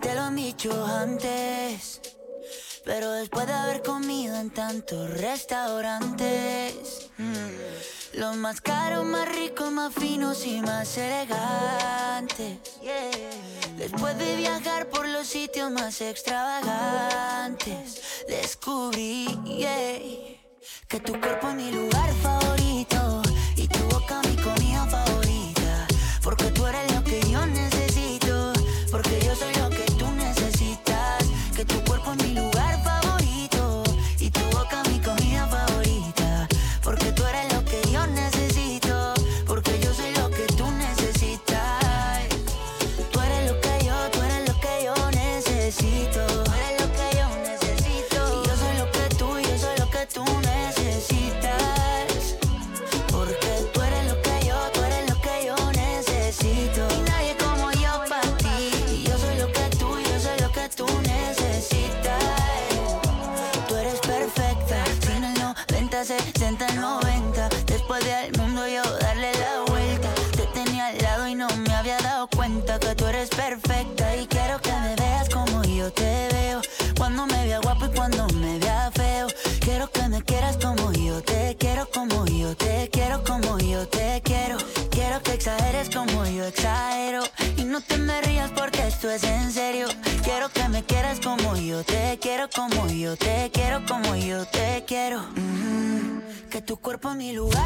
te lo han dicho antes. Pero después de haber comido en tantos restaurantes, mm, los más caros, más ricos, más finos y más elegantes. Yeah. Después de viajar por los sitios más extravagantes, descubrí que tu cuerpo es mi lugar favorito. por mi lugar.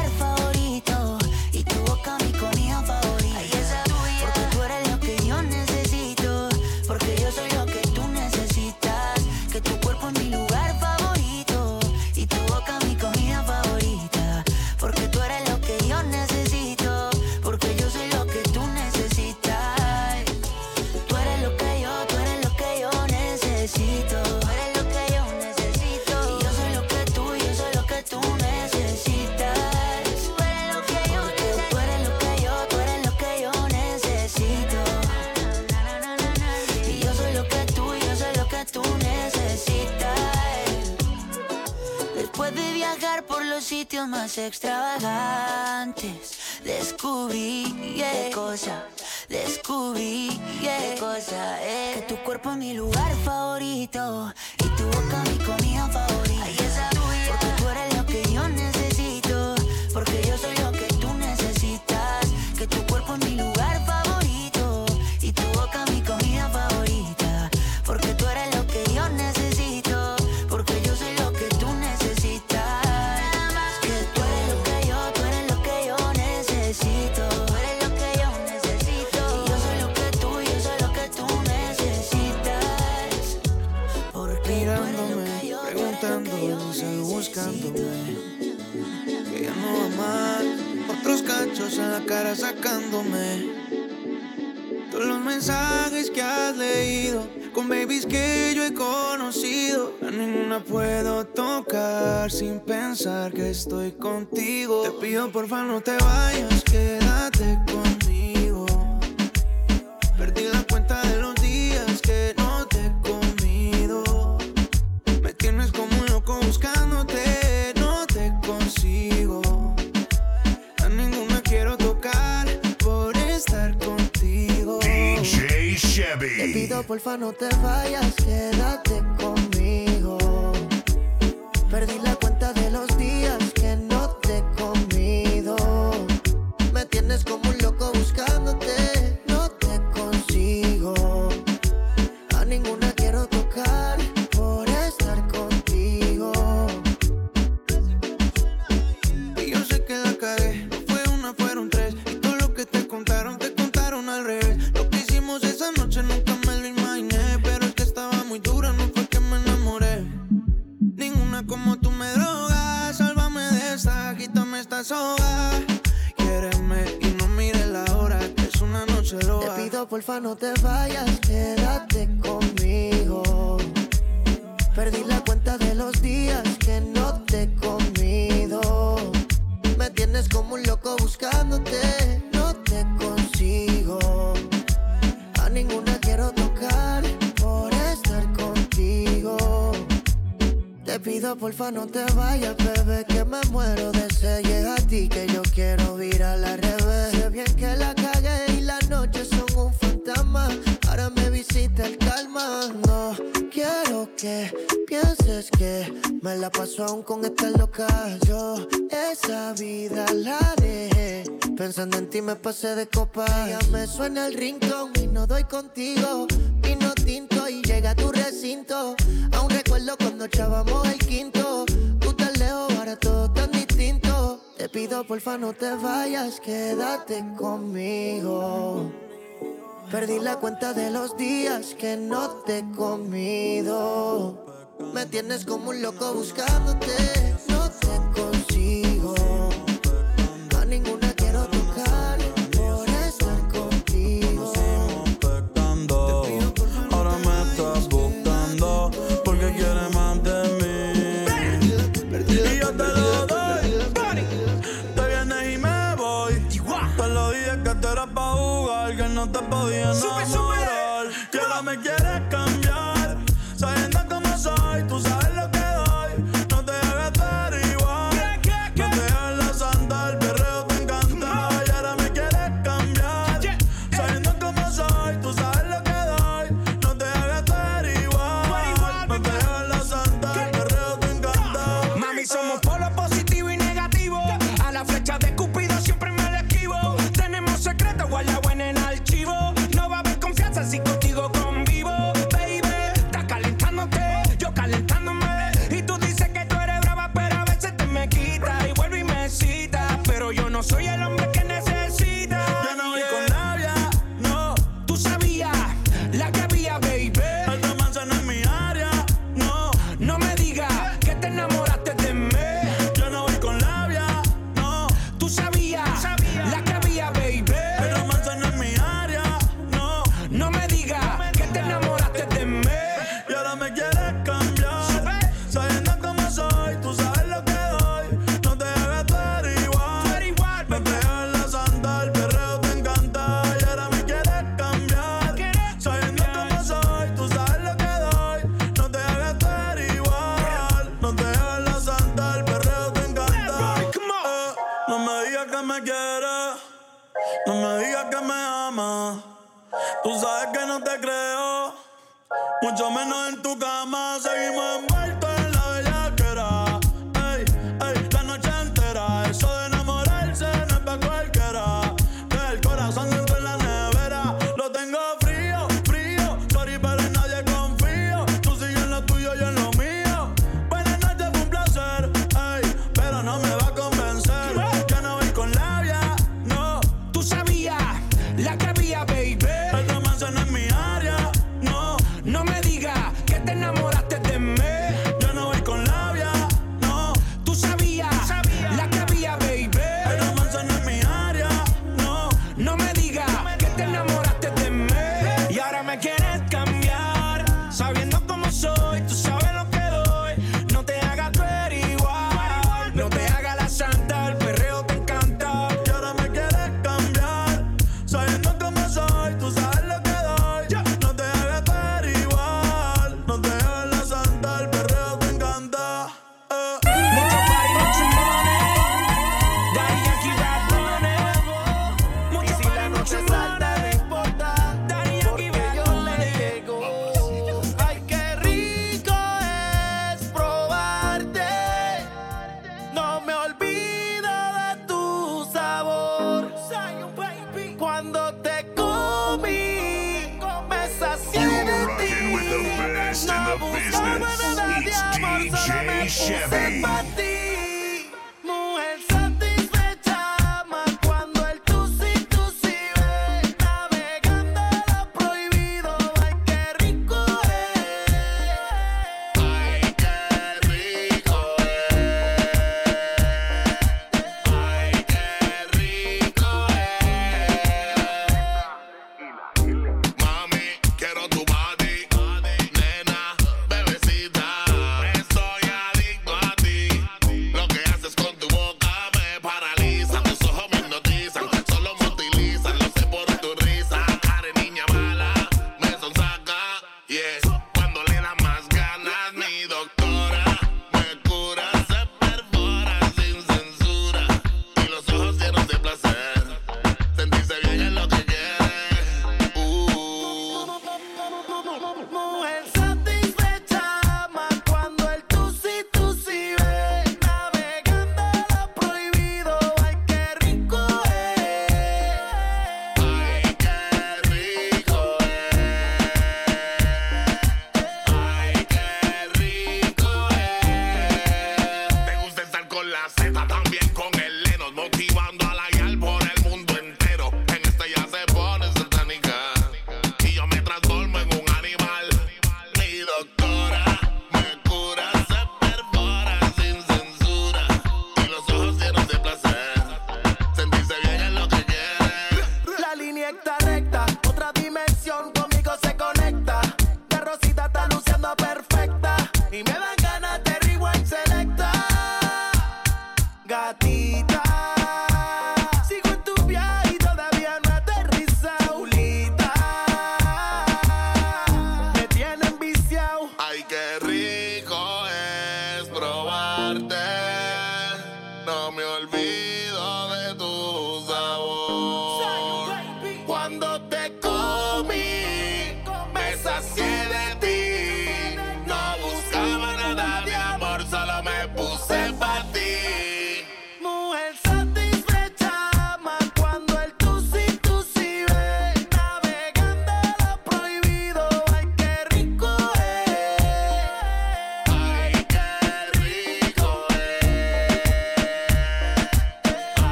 extravagantes. Descubrí yeah. qué cosa, descubrí yeah. qué cosa es. Que tu cuerpo es mi lugar favorito y tu boca mi comida favorita. conocido. A ninguna puedo tocar sin pensar que estoy contigo. Te pido porfa no te vayas, quédate conmigo. Perdí la cuenta de los días que no te he comido. Me tienes como un loco buscándote, no te consigo. A ninguna quiero tocar por estar contigo. DJ Chevy. Te pido porfa no te vayas tienes no te vayas, bebé, que me muero de sed. Llega a ti que yo quiero virar al revés. Sé bien que la cagué y las noches son un fantasma. Ahora me visita el calma. No quiero que pienses que me la paso aún con esta loca. Yo esa vida la dejé. Pensando en ti me pasé de copa. Ya me suena el rincón y no doy contigo. Vino tinto y llega a tu recinto. Aún cuando echábamos el quinto. Tú tan lejos, ahora todo tan distinto. Te pido porfa no te vayas, quédate conmigo. Perdí la cuenta de los días que no te he comido. Me tienes como un loco buscándote. no te podía enamorar. Que ahora me quieres cambiar. Sabiendo cómo soy, tú sabes lo que business. It's DJ Chevy. me olvides.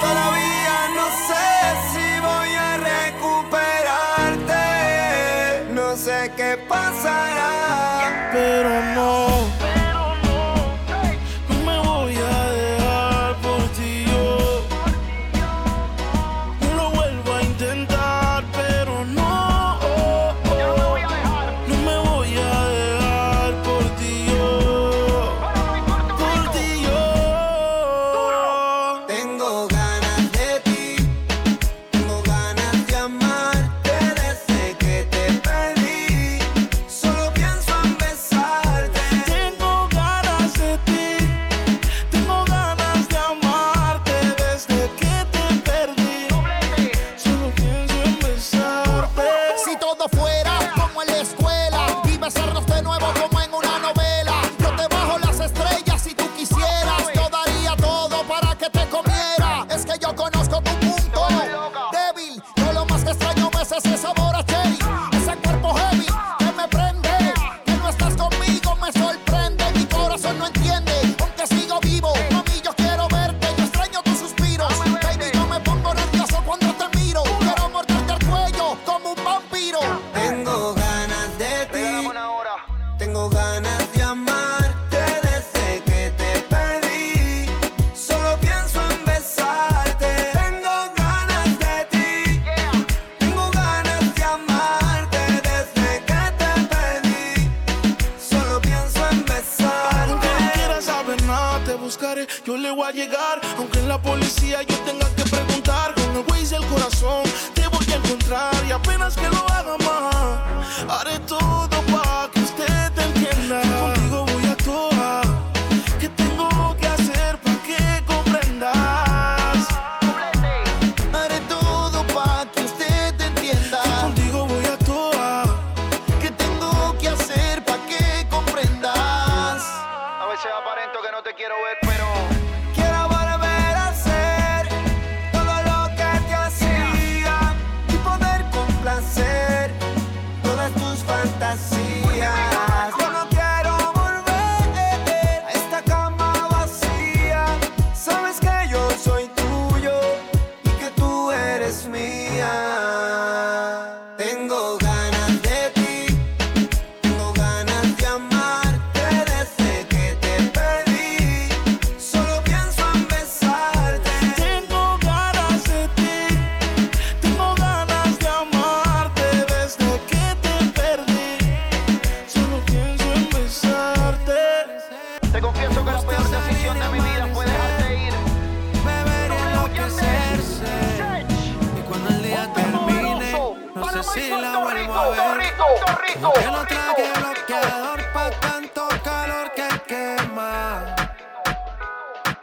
Todavía no sé si voy a recuperarte. No sé qué pasará. aparento que no te quiero ver, pero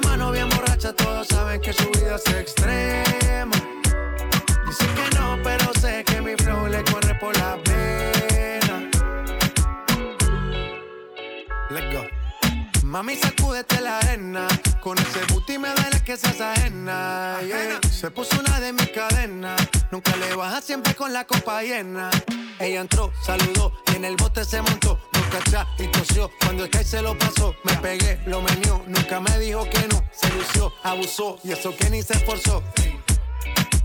mano bien borracha, todos saben que su vida es extrema. Dicen que no, pero sé que mi flow le corre por la pena. Let's go. Mami, sacúdete la arena. Con ese booty me duele que seas ajena. Yeah. Se puso una de mis cadenas. Nunca le baja siempre con la copa llena. Ella entró, saludó y en el bote se montó. Y tosió. Cuando el que se lo pasó, me pegué, lo menió. Nunca me dijo que no. Se lució, abusó y eso que ni se esforzó.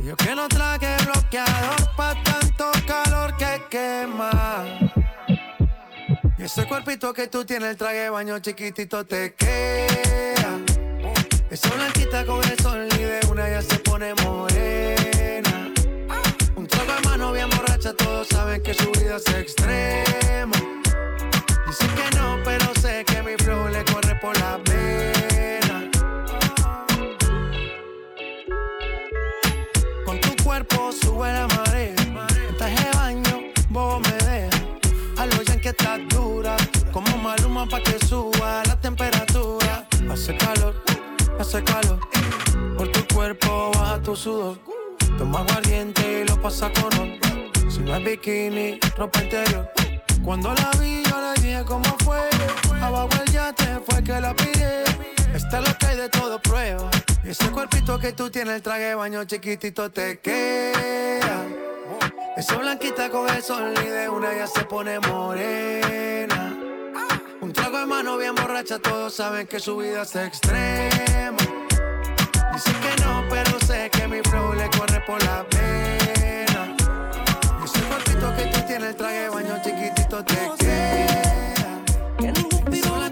Yo que no traje bloqueador pa' tanto calor que quema. Y ese cuerpito que tú tienes, el traje baño chiquitito te queda. Esa blanquita con el sol y de una ya se pone morena. Un trago de mano bien borracha, todos saben que su vida es extremo. Dicen que no, pero sé que mi flow le corre por la vena. Con tu cuerpo sube la marea. Traje de baño, vos me dejas. A lo que estás dura. Como maluma pa' que suba la temperatura. Hace calor, hace calor. Por tu cuerpo baja tu sudor. Toma aguardiente y lo pasa con ron. Si no es bikini, ropa interior. Cuando la vi, yo le dije cómo fue. Abajo el yate fue que la pide. Esta es lo que hay de todo prueba. Ese cuerpito que tú tienes, el traje de baño chiquitito te queda. Esa blanquita con el sol y de una ya se pone morena. Un trago de mano bien borracha, todos saben que su vida es extrema. Dicen que no, pero sé que mi flow le corre por la pena. Que tú tienes, el traje de baño chiquitito te queda. Que ningún piro la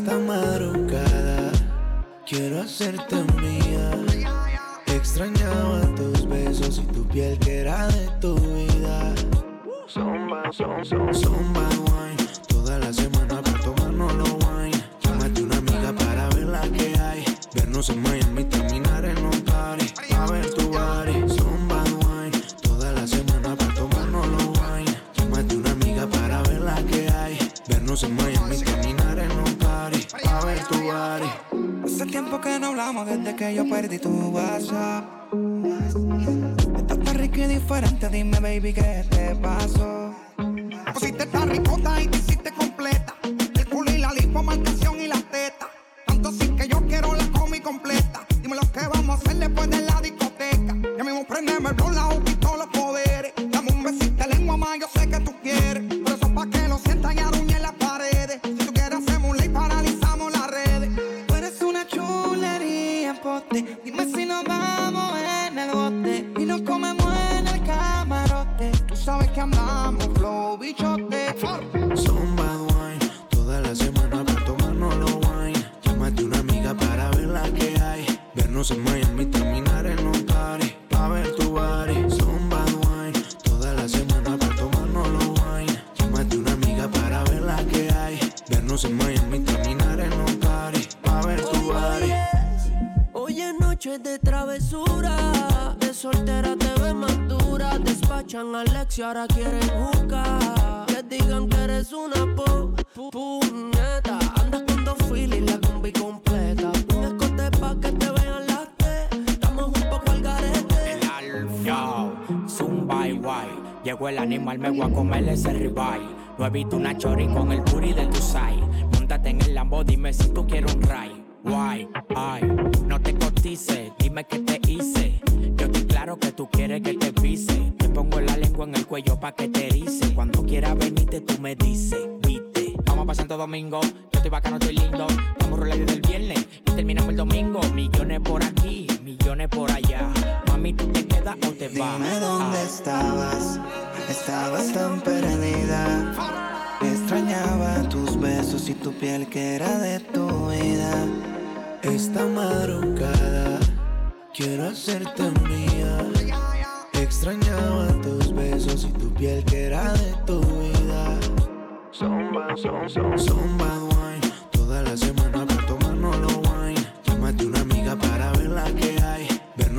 Esta madrugada quiero hacerte mía. Extrañaba tus besos y tu piel que era de tu vida. Son bad wine, toda la semana para tomarnos los wine. Llámate una amiga para ver la que hay. Vernos en Miami, yo perdí tu WhatsApp. Estás tan rica y diferente, dime baby qué te pasó. Pusiste esta ricota y te for. El animal, me voy a comer ese ribeye. No he visto una chori con el booty de tu side. Móntate en el Lambo, dime si tú quieres un ride. Guay, ay, no te cotices, dime qué te hice. Yo estoy claro que tú quieres que te pise. Te pongo la lengua en el cuello pa' que te erice. Cuando quieras venirte, tú me dices, viste. Vamos pa' Santo Domingo, estoy bacano, estoy lindo. Vamos a rolar desde el viernes y terminamos el domingo. Millones por aquí, millones por allá. Mami, tú te quedas o te vas. Dime dónde Ah. estabas, estabas tan perdida. Extrañaba tus besos y tu piel que era de tu vida. Esta madrugada quiero hacerte mía. Extrañaba tus besos y tu piel que era de tu vida. Son bad, son,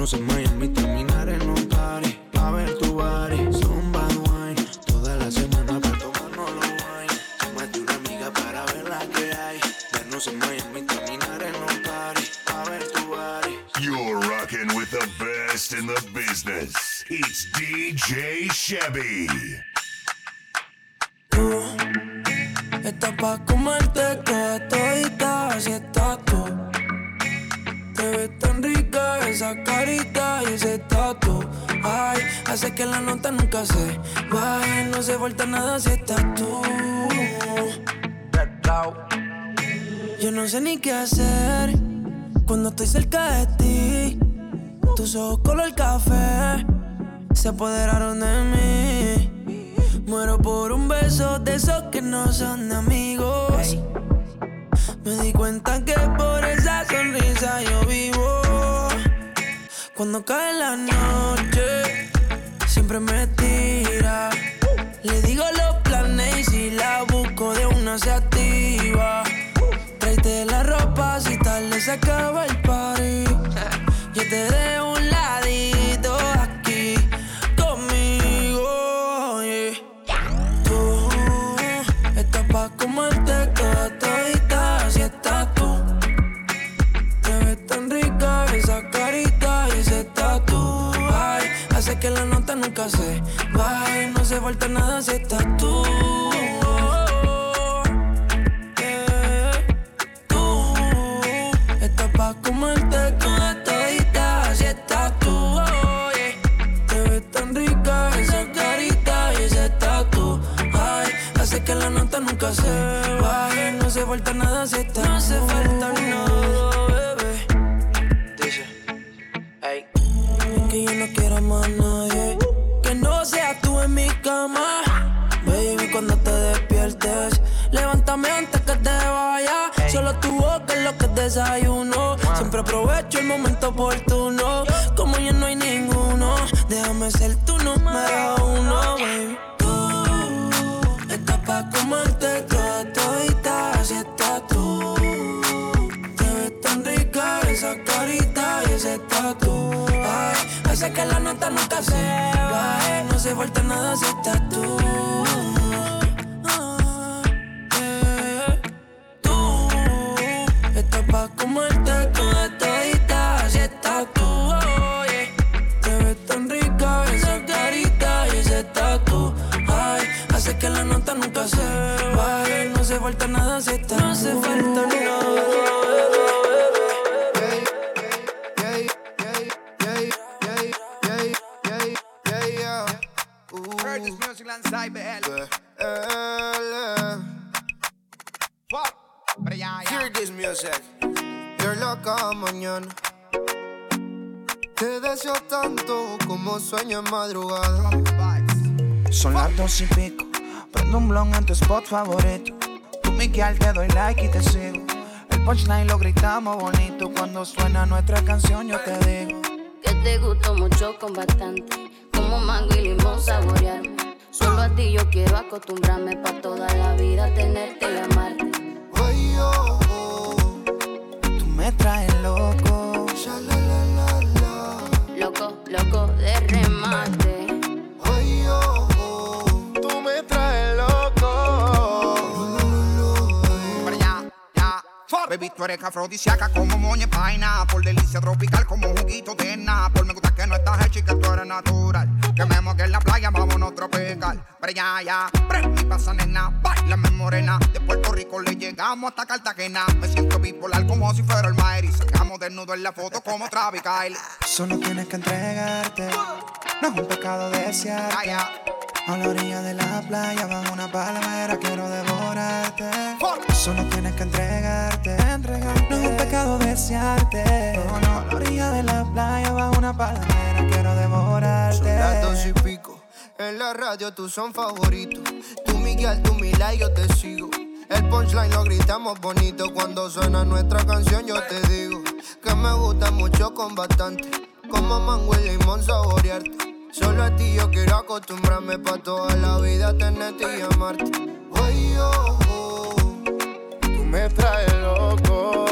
Vernos en Miami, terminar en un party. Pa' ver tu body, zumba wine. Toda la semana para tomarnos los wine. Tómate una amiga para ver la que hay. Vernos en Miami, terminar en un party. Pa' ver tu body. You're rocking with the best in the business. It's DJ Chevy. Tú estás pa' comerte esa carita y ese tatu. Ay, hace que la nota nunca se baje, no se falta nada si estás tú. Yo no sé ni qué hacer cuando estoy cerca de ti. Tus ojos color café se apoderaron de mí. Muero por un beso de esos que no son amigos. Me di cuenta que por esa sonrisa yo vivo. Cuando cae la noche, siempre me tira. Le digo los planes y si la busco de una se activa. Tráete la ropa si tal se acaba el party. Yo te dejo un nunca se baje, no se falta nada si estás tú. Aprovecho el momento oportuno. Como ya no hay ninguno, déjame ser tu número uno, baby. Tú estás pa' comerte toda todita, así estás tú. Te ves tan rica esa carita y ese tatu. Ay, hace que la nota nunca se baje. No se falta nada si estás tú. Ah. Tú estás pa' comerte falta nada si estás No se falta nada. You're loca mañana. Te deseo tanto como sueño en madrugada. Son las dos y pico. Prendo un blon en tu spot favorito. Miguel, te doy like y te sigo. El punchline lo gritamos bonito. Cuando suena nuestra canción, yo te digo. Que te gustó mucho con bastante. Como mango y limón saborearme. Solo a ti yo quiero acostumbrarme pa' toda la vida tenerte y amarte. Oh, oh. Tú me traes loco. Loco, loco de remate. Baby, tú eres afrodisíaca como moña paina. Por delicia tropical como juguito de Por Me gusta que no estás hecha y que tú eres natural. Que me moque en la playa, vámonos tropical. Pero ya, ya. Prende y pasa, nena. Bailame morena. De Puerto Rico le llegamos hasta Cartagena. Me siento bipolar como si fuera el Maer. Y sacamos desnudo en la foto como Travis Kyle. Solo tienes que entregarte. No es un pecado desearte. A la orilla de la playa, bajo una palmera, quiero devorarte. Solo tienes que entregarte. No es un pecado desearte. No, no. A la orilla de la playa, bajo una palmera, quiero devorarte. Son las dos y pico. En la radio tú son favoritos. Tú Miguel, tú Mila y yo te sigo. El punchline lo gritamos bonito. Cuando suena nuestra canción yo te digo que me gusta mucho con bastante. Como mango y limón saborearte. Solo a ti yo quiero acostumbrarme pa' toda la vida tenerte y amarte. Ay, oh, oh. Tú me traes loco.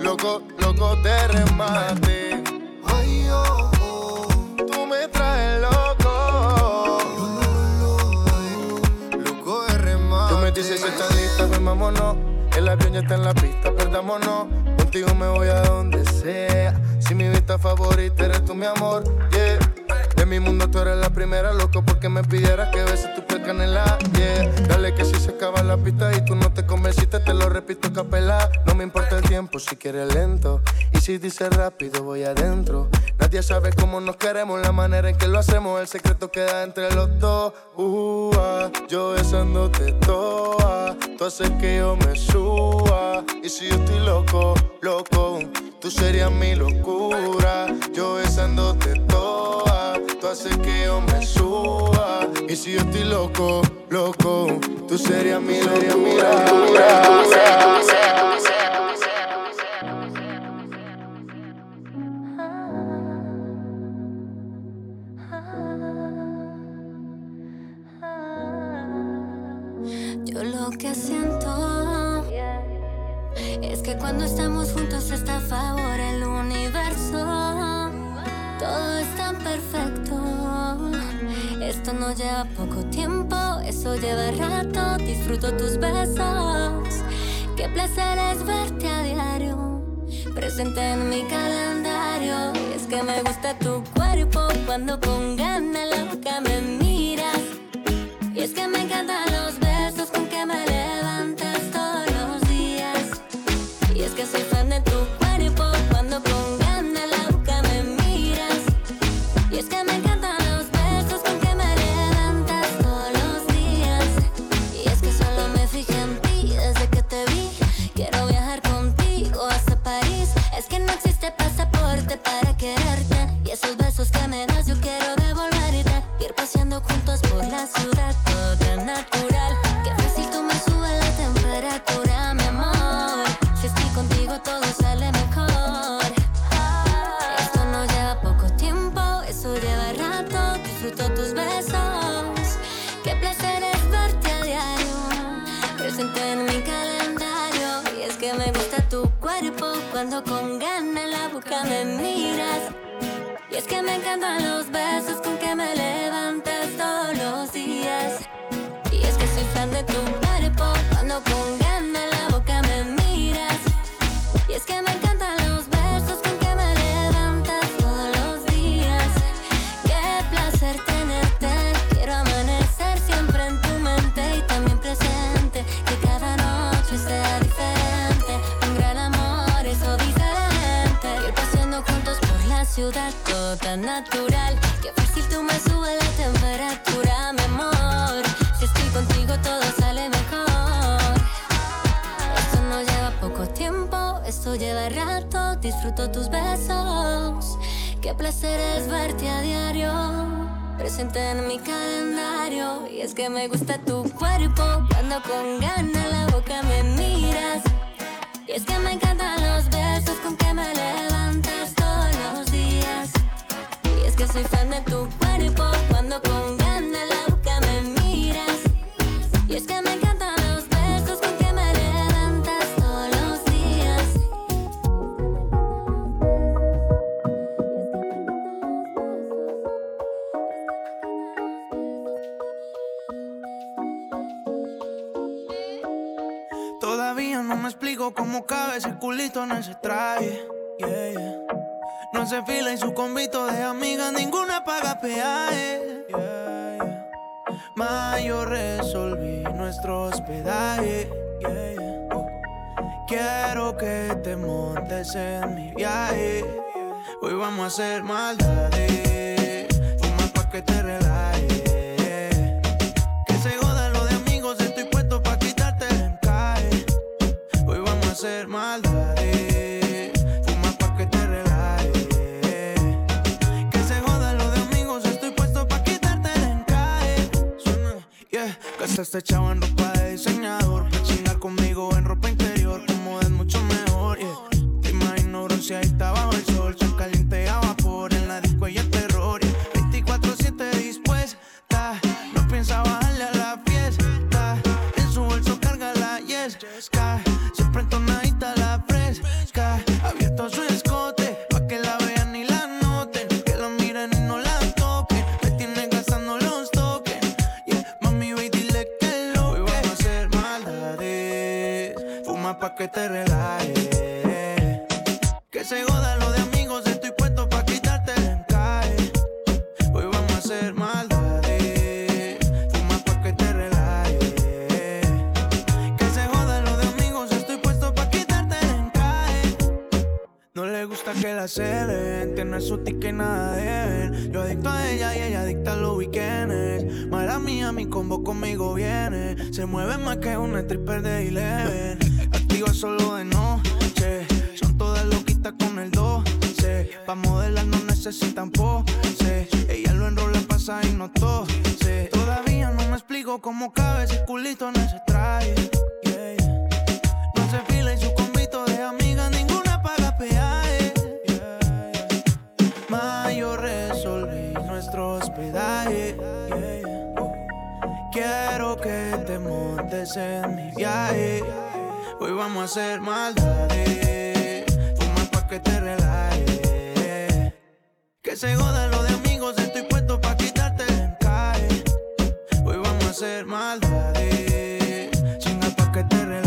Loco, loco de remate. Ay, oh, oh. Tú me traes loco. Loco de remate. Tú me dices que estás lista, pues vámonos. El avión ya está en la pista, perdámonos. Contigo me voy a donde sea. Si mi vista favorita eres tú, mi amor, yeah. De mi mundo tú eres la primera, loco, porque me pidieras que beses tu piel canela, yeah. Dale que si se acaba la pista y tú no te convenciste, te lo repito capela. No me importa el tiempo si quieres lento. Y si dices rápido, voy adentro. Nadie sabe cómo nos queremos, la manera en que lo hacemos, el secreto queda entre los dos. Uh, ah, yo besándote toa, tú haces que yo me suba. Y si yo estoy loco, loco, tú serías mi locura. Yo besándote toa, tú haces que yo me suba. Y si yo estoy loco, loco, tú serías mi Yo no lleva poco tiempo, eso lleva rato. Disfruto tus besos. Qué placer es verte a diario. Presente en mi calendario. Y es que me gusta tu cuerpo cuando con ganas me gusta tu cuerpo. Cuando con ganas la boca me miras. Y es que me encantan los besos con que me levantas todos los días. Y es que soy fan de tu cuerpo. Cuando con ganas la boca me miras. Y es que me traje. Yeah, yeah. No se fila y su convito de amigas, ninguna paga peaje. Yeah, yeah. Ma, yo resolví nuestro hospedaje. Quiero que te montes en mi viaje. Hoy vamos a hacer maldades. Fuma pa' que te relajes. Que se se echado en ropa de diseñador. Una stripper de Eleven. Activa solo de noche. Son todas loquitas con el 12. Pa' modelar no necesitan pose. Ella lo enrola, pasa y no tose. Todavía no me explico cómo cabe ese culito en ese traje. No se fila y su convito de amiga, ninguna paga peaje. Yeah, yeah. Ma, yo resolví nuestro hospedaje. Quiero que te Hoy vamos a hacer maldades. Fuma pa' que te relajes. Que se joda lo de amigos, estoy puesto pa' quitarte el encaje. Hoy vamos a hacer maldades. Chinga pa' que te relajes.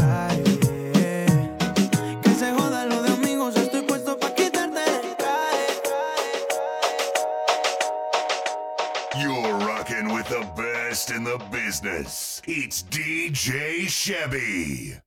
Best in the business. It's DJ Chevy.